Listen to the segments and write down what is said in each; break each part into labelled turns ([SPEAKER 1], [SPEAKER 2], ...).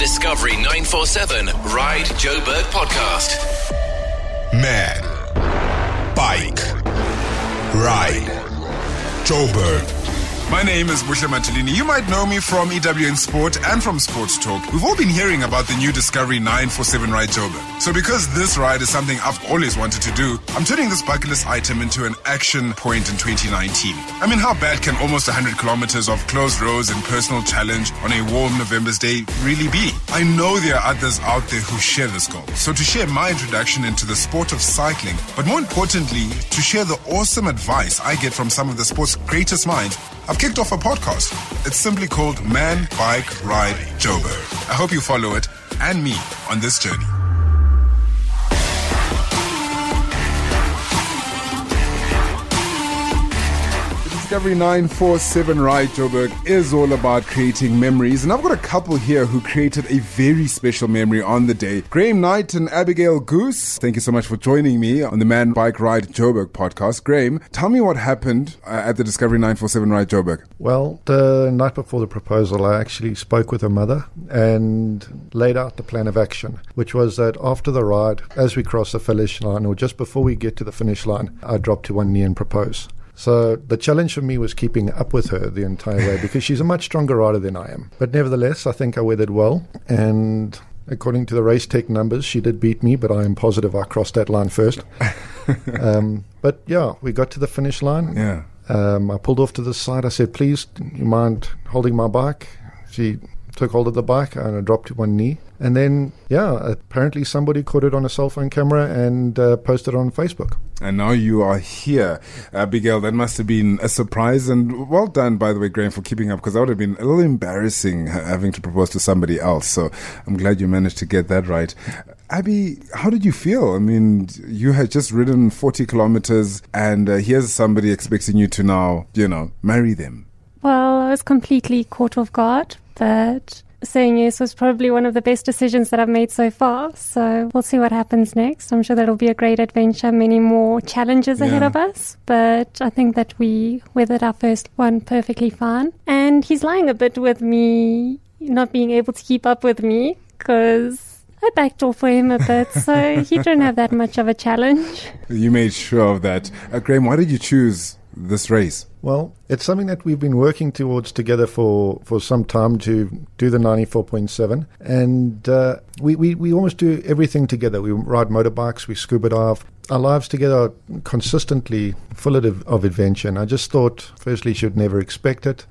[SPEAKER 1] Discovery 947 Ride Joburg podcast.
[SPEAKER 2] Man, bike, ride, Joburg.
[SPEAKER 3] My name is Buhle Madulini. You might know me from EWN Sport and from Sports Talk. We've all been hearing about the new Discovery 947 Ride Joburg. So because this ride is something I've always wanted to do, I'm turning this bucket list item into an action point in 2019. I mean, how bad can almost 100 kilometers of closed roads and personal challenge on a warm November's day really be? I know there are others out there who share this goal. So to share my introduction into the sport of cycling, but more importantly, to share the awesome advice I get from some of the sport's greatest minds, I've kicked off a podcast. It's simply called Man, Bike, Ride, Joburg. I hope you follow it and me on this journey. Discovery 947 Ride Joburg is all about creating memories. And I've got a couple here who created a very special memory on the day. Graham Knight and Abigail Goose, thank you so much for joining me on the Man Bike Ride Joburg podcast. Graham, tell me what happened uh, at the Discovery 947 Ride Joburg.
[SPEAKER 4] Well, the night before the proposal, I actually spoke with her mother and laid out the plan of action, which was that after the ride, as we cross the finish line, or just before we get to the finish line, I drop to one knee and propose. So the challenge for me was keeping up with her the entire way because she's a much stronger rider than I am. But nevertheless, I think I weathered well. And according to the race tech numbers, she did beat me, but I am positive I crossed that line first. um, but yeah, we got to the finish line.
[SPEAKER 3] Yeah.
[SPEAKER 4] Um, I pulled off to the side. I said, please, you mind holding my bike? She took hold of the bike and I dropped to one knee. And then, yeah, apparently somebody caught it on a cell phone camera and uh, posted it on Facebook.
[SPEAKER 3] And now you are here. Abigail, that must have been a surprise. And well done, by the way, Graham, for keeping up, because that would have been a little embarrassing having to propose to somebody else. So I'm glad you managed to get that right. Abby, how did you feel? I mean, you had just ridden 40 kilometers, and uh, here's somebody expecting you to now, you know, marry them.
[SPEAKER 5] Well, I was completely caught off guard, but saying yes was probably one of the best decisions that I've made so far. So we'll see what happens next. I'm sure that'll be a great adventure, many more challenges ahead of us. But I think that we weathered our first one perfectly fine. And he's lying a bit with me not being able to keep up with me because I backed off for him a bit. So he didn't have that much of a challenge.
[SPEAKER 3] You made sure of that. Uh, Graham, why did you choose this race?
[SPEAKER 4] Well, it's something that we've been working towards together for, for some time to do the 94.7. And uh, we, we, we almost do everything together. We ride motorbikes, we scuba dive. Our lives together are consistently full of, of adventure. And I just thought, firstly, she'd never expect it.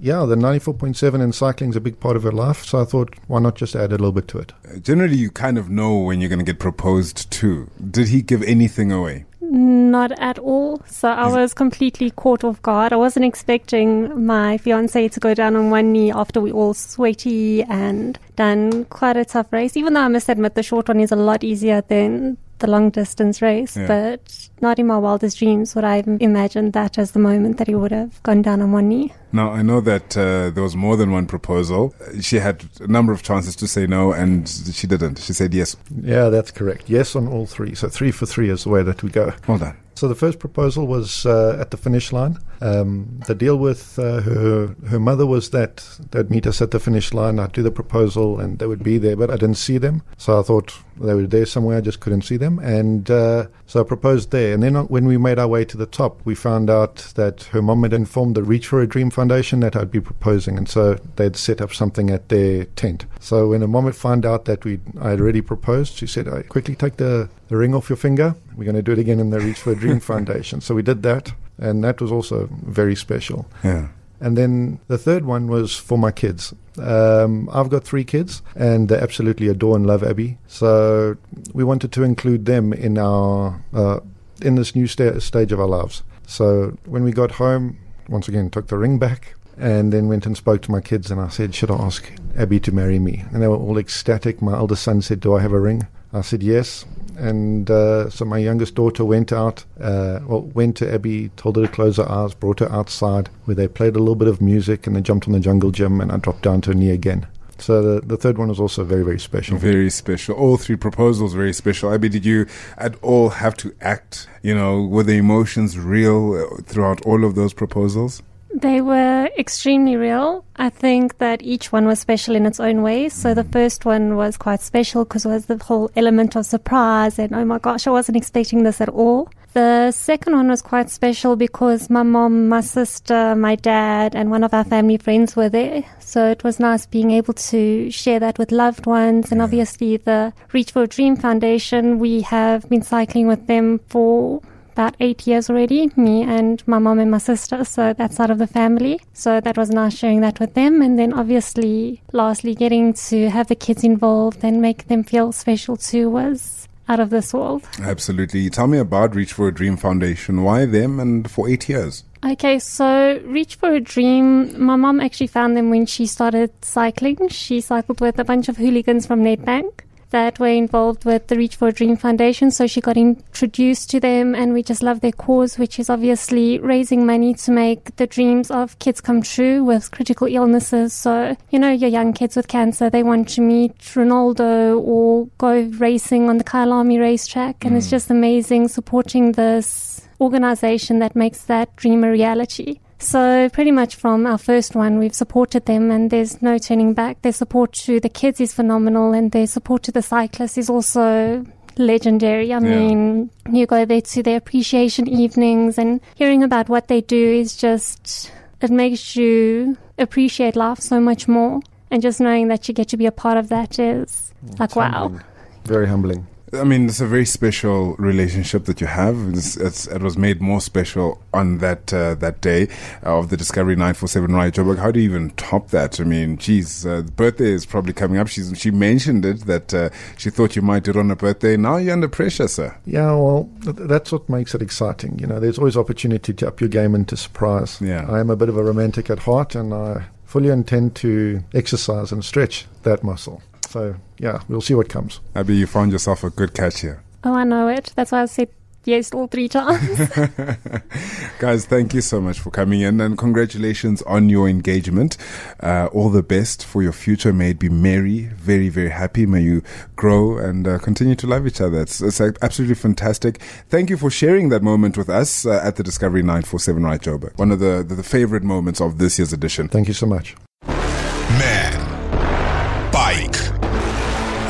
[SPEAKER 4] Yeah, the 94.7 and cycling is a big part of her life. So I thought, why not just add a little bit to it?
[SPEAKER 3] Uh, Generally, you kind of know when you're going to get proposed to. Did he give anything away?
[SPEAKER 5] Not at all. So I was completely caught off guard. I wasn't expecting my fiance to go down on one knee after we all sweaty and done quite a tough race. Even though I must admit the short one is a lot easier than the long distance race,
[SPEAKER 3] Yeah.
[SPEAKER 5] but not in my wildest dreams would I have imagined that as the moment that he would have gone down on one knee.
[SPEAKER 3] Now, I know that uh, there was more than one proposal. Uh, She had a number of chances to say no, and she didn't. She said yes.
[SPEAKER 4] Yeah, that's correct. Yes on all three. So three for three is the way that we go.
[SPEAKER 3] Well done.
[SPEAKER 4] So the first proposal was uh, at the finish line. Um, the deal with uh, her her mother was that they'd meet us at the finish line. I'd do the proposal, and they would be there, but I didn't see them. So I thought they were there somewhere. I just couldn't see them, and uh, so I proposed there. And then when we made our way to the top, we found out that her mom had informed the Reach for a Dream Foundation that I'd be proposing, and so they'd set up something at their tent. So when her mom had found out that we I had already proposed, she said, "I quickly take the the ring off your finger. We're going to do it again in the Reach for a Dream Foundation." So we did that, and that was also very special.
[SPEAKER 3] Yeah.
[SPEAKER 4] And then the third one was for my kids. Um, I've got three kids, and they absolutely adore and love Abby. So we wanted to include them in our uh, in this new sta- stage of our lives. So when we got home, once again took the ring back, and then went and spoke to my kids, and I said, "Should I ask Abby to marry me?" And they were all ecstatic. My eldest son said, "Do I have a ring?" I said yes, and uh, so my youngest daughter went out, uh, well, went to Abby, told her to close her eyes, brought her outside, where they played a little bit of music, and they jumped on the jungle gym, and I dropped down to her knee again. So the, the third one was also very, very special.
[SPEAKER 3] Very special. All three proposals very special. Abby, did you at all have to act? You know, were the emotions real throughout all of those proposals?
[SPEAKER 5] They were extremely real. I think that each one was special in its own way. So the first one was quite special because it was the whole element of surprise and oh my gosh, I wasn't expecting this at all. The second one was quite special because my mom, my sister, my dad, and one of our family friends were there. So it was nice being able to share that with loved ones. And obviously, the Reach for a Dream Foundation, we have been cycling with them for about eight years already, me and my mom and my sister. So that's side of the family. So that was nice sharing that with them. And then obviously, lastly, getting to have the kids involved and make them feel special too was out of this world.
[SPEAKER 3] Absolutely. Tell me about Reach for a Dream Foundation. Why them and for eight years?
[SPEAKER 5] Okay, so Reach for a Dream, my mom actually found them when she started cycling. She cycled with a bunch of hooligans from Nedbank that were involved with the Reach for a Dream Foundation. So she got introduced to them and we just love their cause, which is obviously raising money to make the dreams of kids come true with critical illnesses. So, you know, your young kids with cancer, they want to meet Ronaldo or go racing on the Kyalami racetrack. And it's mm. just amazing supporting this organization that makes that dream a reality. So pretty much from our first one, we've supported them and there's no turning back. Their support to the kids is phenomenal and their support to the cyclists is also legendary. I mean, you go there to their appreciation evenings and hearing about what they do is just, it makes you appreciate life so much more. And just knowing that you get to be a part of that is like, wow.
[SPEAKER 4] Very humbling.
[SPEAKER 3] I mean, it's a very special relationship that you have. It's, it's, it was made more special on that uh, that day of the Discovery 947 Ride Joburg. How do you even top that? I mean, geez, uh, birthday is probably coming up. She's, she mentioned it that uh, she thought you might do it on her birthday. Now you're under pressure, sir.
[SPEAKER 4] Yeah, well, that's what makes it exciting. You know, there's always opportunity to up your game and to surprise.
[SPEAKER 3] Yeah.
[SPEAKER 4] I am a bit of a romantic at heart, and I fully intend to exercise and stretch that muscle. So, yeah, we'll see what comes.
[SPEAKER 3] Abby, you found yourself a good catch here.
[SPEAKER 5] Oh, I know it. That's why I said yes all three times.
[SPEAKER 3] Guys, thank you so much for coming in and congratulations on your engagement. Uh, all the best for your future. May it be merry, very, very happy. May you grow and uh, continue to love each other. It's, it's absolutely fantastic. Thank you for sharing that moment with us uh, at the Discovery 947 Ride Joburg. One of the, the, the favorite moments of this year's edition.
[SPEAKER 4] Thank you so much.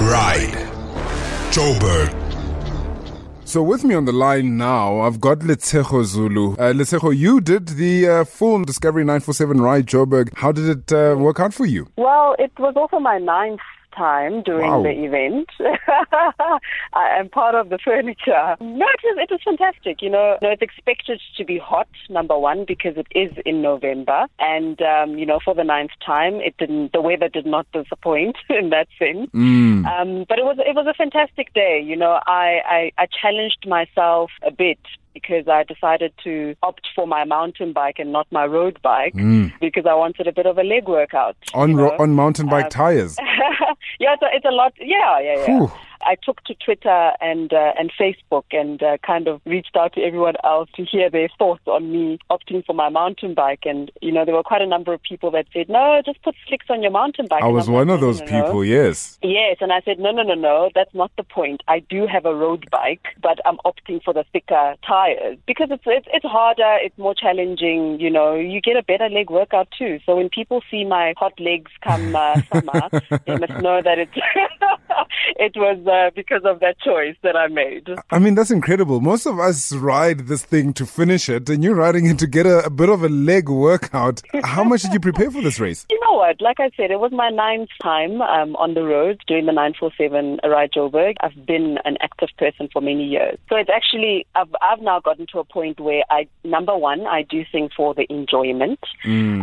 [SPEAKER 2] Ride, Joburg.
[SPEAKER 3] So with me on the line now, I've got Lesego Zulu. Uh, Letsecho, you did the uh, full Discovery 947 ride Joburg. How did it uh, work out for you?
[SPEAKER 6] Well, it was also my ninth time doing
[SPEAKER 3] Wow.
[SPEAKER 6] the event. I am part of the furniture. No, it was, it was fantastic. You know, no, it's expected to be hot, number one, because it is in November. And, um, you know, for the ninth time, it didn't, the weather did not disappoint in that sense. Um, but it was, it was a fantastic day. You know, I, I, I challenged myself a bit because I decided to opt for my mountain bike and not my road bike because I wanted a bit of a leg workout.
[SPEAKER 3] On, ro- on mountain bike
[SPEAKER 6] Um,
[SPEAKER 3] tires.
[SPEAKER 6] yeah, it's a, it's a lot. Yeah, yeah, yeah.
[SPEAKER 3] Phew.
[SPEAKER 6] I took to Twitter and uh, and Facebook and uh, kind of reached out to everyone else to hear their thoughts on me opting for my mountain bike. And you know, there were quite a number of people that said, "No, just put slicks on your mountain bike."
[SPEAKER 3] I
[SPEAKER 6] And
[SPEAKER 3] was
[SPEAKER 6] I'm
[SPEAKER 3] one
[SPEAKER 6] like,
[SPEAKER 3] of those
[SPEAKER 6] no, no, no."
[SPEAKER 3] people, yes.
[SPEAKER 6] Yes, and I said, no, no, no, no, that's not the point. I do have a road bike, but I'm opting for the thicker tires because it's it's, it's harder, it's more challenging. You know, you get a better leg workout too. So when people see my hot legs come uh, summer, they must know that it it was uh, because of that choice that I made.
[SPEAKER 3] I mean, that's incredible. Most of us ride this thing to finish it, and you're riding it to get a, a bit of a leg workout. How much did you prepare for this race?
[SPEAKER 6] You know what? Like I said, it was my ninth time um, on the road doing the 947 Ride Joburg. I've been an active person for many years. So it's actually, I've, I've now gotten to a point where I, number one, I do things for the enjoyment.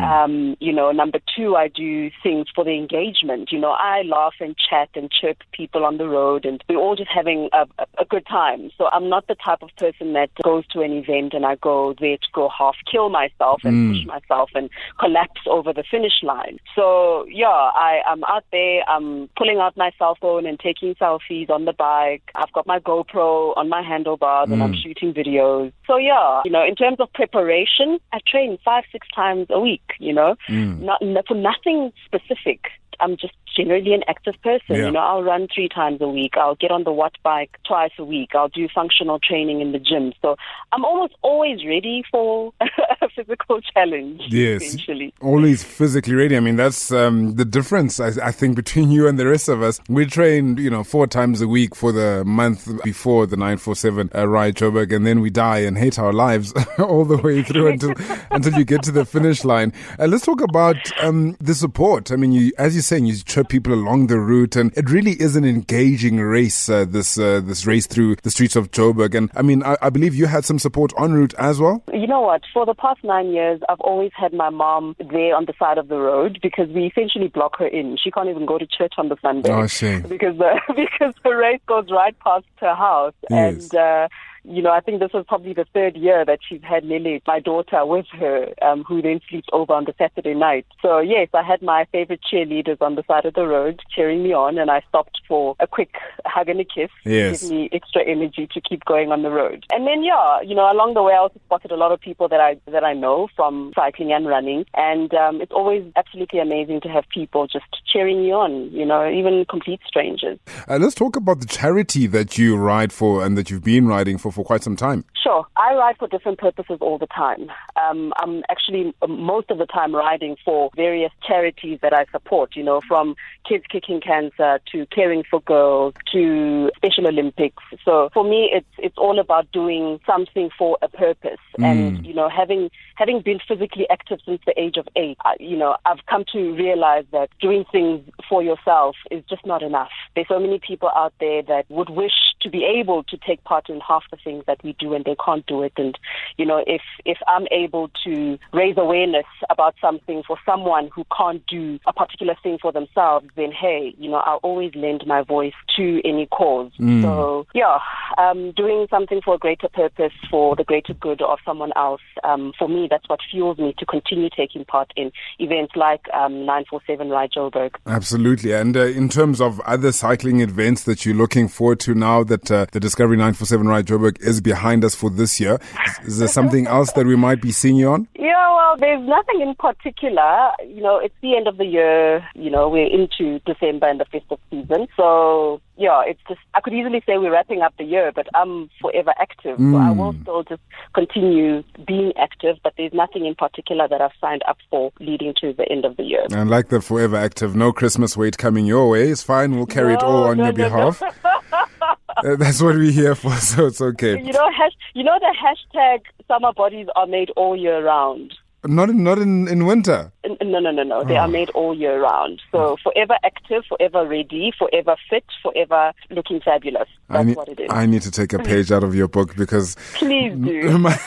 [SPEAKER 6] Um, you know, number two, I do things for the engagement. You know, I laugh and chat and chirp people on the road and we're all just having a, a, good time. So I'm not the type of person that goes to an event and I go there to go half kill myself and push mm. myself and collapse over the finish line. So yeah, I, I'm out there, I'm pulling out my cell phone and taking selfies on the bike. I've got my GoPro on my handlebars and I'm mm. shooting videos. So yeah, you know, in terms of preparation, I train five, six times a week, you know, mm. not, for nothing specific. I'm just generally an active person.
[SPEAKER 3] Yeah.
[SPEAKER 6] You know, I'll run three times a week. I'll get on the watt bike twice a week. I'll do functional training in the gym. So I'm almost always ready for a physical challenge.
[SPEAKER 3] Yes.
[SPEAKER 6] Essentially.
[SPEAKER 3] Always physically ready. I mean, that's um, the difference, I, I think, between you and the rest of us. We train, you know, four times a week for the month before the 947 uh, ride Joburg, and then we die and hate our lives all the way through until until you get to the finish line. Uh, let's talk about um, the support. I mean, you, as you're saying, you trip people along the route, and it really is an engaging race. Uh, this uh, this race through the streets of Joburg, and I mean, I, I believe you had some support en route as well.
[SPEAKER 6] You know what? For the past nine years, I've always had my mom there on the side of the road because we essentially block her in. She can't even go to church on the Sunday.
[SPEAKER 3] Oh, shame.
[SPEAKER 6] Because the because the race goes right past her house,
[SPEAKER 3] Yes.
[SPEAKER 6] and uh, you know I think this was probably the third year that she's had Lily, my daughter, with her, um, who then sleeps over on the Saturday night. So yes, I had my favorite cheerleaders on the side of the road cheering me on, and I stopped for a quick hug and a kiss
[SPEAKER 3] Yes.
[SPEAKER 6] to give me extra energy to keep going on the road. And then yeah, you know, along the way I also spotted a lot of people that I that I know from cycling and running, and um, it's always absolutely amazing to have people just cheering you on. You know, even complete strangers.
[SPEAKER 3] Uh, let's talk about the charity that you ride for and that you've been riding for for quite some time.
[SPEAKER 6] Sure, I ride for different purposes all the time. Um, I'm actually uh, most of the time riding for various charities that I support. You know, from Kids Kicking Cancer to Caring for Girls to Special Olympics. So for me, it's it's all about doing something for a purpose. And you know, having having been physically active since the age of eight, I, you know, I've come to realize that doing things for yourself is just not enough. There's so many people out there that would wish to be able to take part in half the things that we do and they can't do it. And, you know, if, if I'm able to raise awareness about something for someone who can't do a particular thing for themselves, then hey, you know, I'll always lend my voice to any cause. So, yeah, um, doing something for a greater purpose, for the greater good of someone else, um, for me, that's what fuels me to continue taking part in events like um, 947 Ride Joburg.
[SPEAKER 3] Absolutely. And uh, in terms of other cycling events that you're looking forward to now that uh, the Discovery 947 Ride Joburg is behind us for this year, is, there something else that we might be seeing you on?
[SPEAKER 6] Yeah, well, there's nothing in particular. You know, it's the end of the year. You know, we're into December and the festive season. So, yeah, it's just, I could easily say we're wrapping up the year, but I'm forever active. So I will hmm. still just continue being active, but there's nothing in particular that I've signed up for leading to the end of the year.
[SPEAKER 3] And like the Forever Active, no Christmas weight coming your way. It's fine. We'll carry it all on
[SPEAKER 6] no,
[SPEAKER 3] your
[SPEAKER 6] no, no.
[SPEAKER 3] behalf. That's what we're here for, so it's okay.
[SPEAKER 6] You know, you know the hashtag summer bodies are made all year round.
[SPEAKER 3] Not in, not in, in winter.
[SPEAKER 6] No, no, no, no. They oh. are made all year round. So oh. forever active, forever ready, forever fit, forever looking fabulous. That's
[SPEAKER 3] I need,
[SPEAKER 6] what it is.
[SPEAKER 3] I need to take a page out of your book because
[SPEAKER 6] please do.
[SPEAKER 3] My,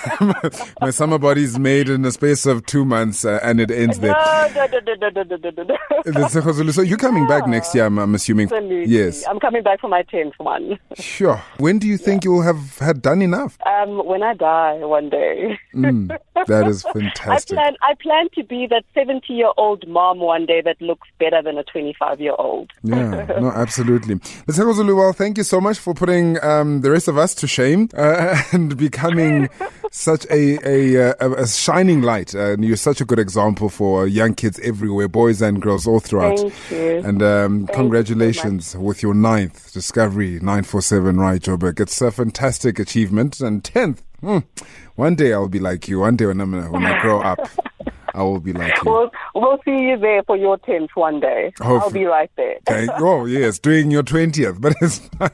[SPEAKER 3] my, summer body is made in the space of two months uh, and it ends there.
[SPEAKER 6] No, no, no, no, no, no, no, no.
[SPEAKER 3] so you're coming yeah. back next year, I'm, I'm assuming.
[SPEAKER 6] Absolutely.
[SPEAKER 3] Yes,
[SPEAKER 6] I'm coming back for my tenth one.
[SPEAKER 3] Sure. When do you think yeah. you'll have had done enough?
[SPEAKER 6] Um, when I die one day.
[SPEAKER 3] Mm, that is
[SPEAKER 6] fantastic
[SPEAKER 3] fantastic.
[SPEAKER 6] plan, I plan to be that 70 year old mom one day that looks better than a 25 year old.
[SPEAKER 3] Yeah, no, absolutely. Zulu, well, thank you so much for putting um, the rest of us to shame uh, and becoming such a, a, a, a shining light. Uh, and you're such a good example for young kids everywhere, boys and girls all throughout.
[SPEAKER 6] Thank you.
[SPEAKER 3] And um,
[SPEAKER 6] you so
[SPEAKER 3] congratulations with your ninth Discovery 947 Ride Joburg. It's a fantastic achievement. And 10th, hmm, one day I'll be like you. One day when, I'm, when I grow up, I will be like you.
[SPEAKER 6] We'll, we'll see you there for your 10th one day. I'll be right there.
[SPEAKER 3] Okay. Oh yes, doing your twentieth, but it's fine.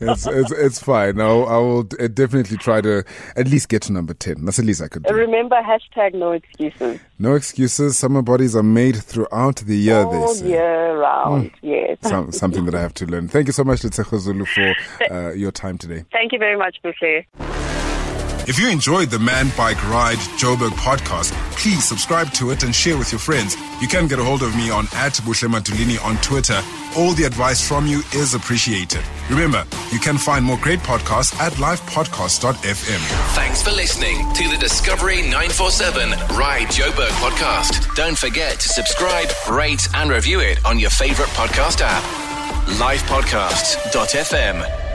[SPEAKER 3] it's, it's it's fine. I'll, I will definitely try to at least get to number ten. That's the least I could do.
[SPEAKER 6] Remember, hashtag no excuses.
[SPEAKER 3] No excuses. Summer bodies are made throughout the year.
[SPEAKER 6] All year round, yes.
[SPEAKER 3] Some, something that I have to learn. Thank you so much, Lesego Zulu, for uh, your time today.
[SPEAKER 6] Thank you very much, Buhle.
[SPEAKER 3] If you enjoyed the Man Bike Ride Joburg podcast, please subscribe to it and share with your friends. You can get a hold of me on at Buhle Madulini on Twitter. All the advice from you is appreciated. Remember, you can find more great podcasts at livepodcast.fm.
[SPEAKER 1] Thanks for listening to the Discovery 947 Ride Joburg podcast. Don't forget to subscribe, rate, and review it on your favorite podcast app. Livepodcasts.fm.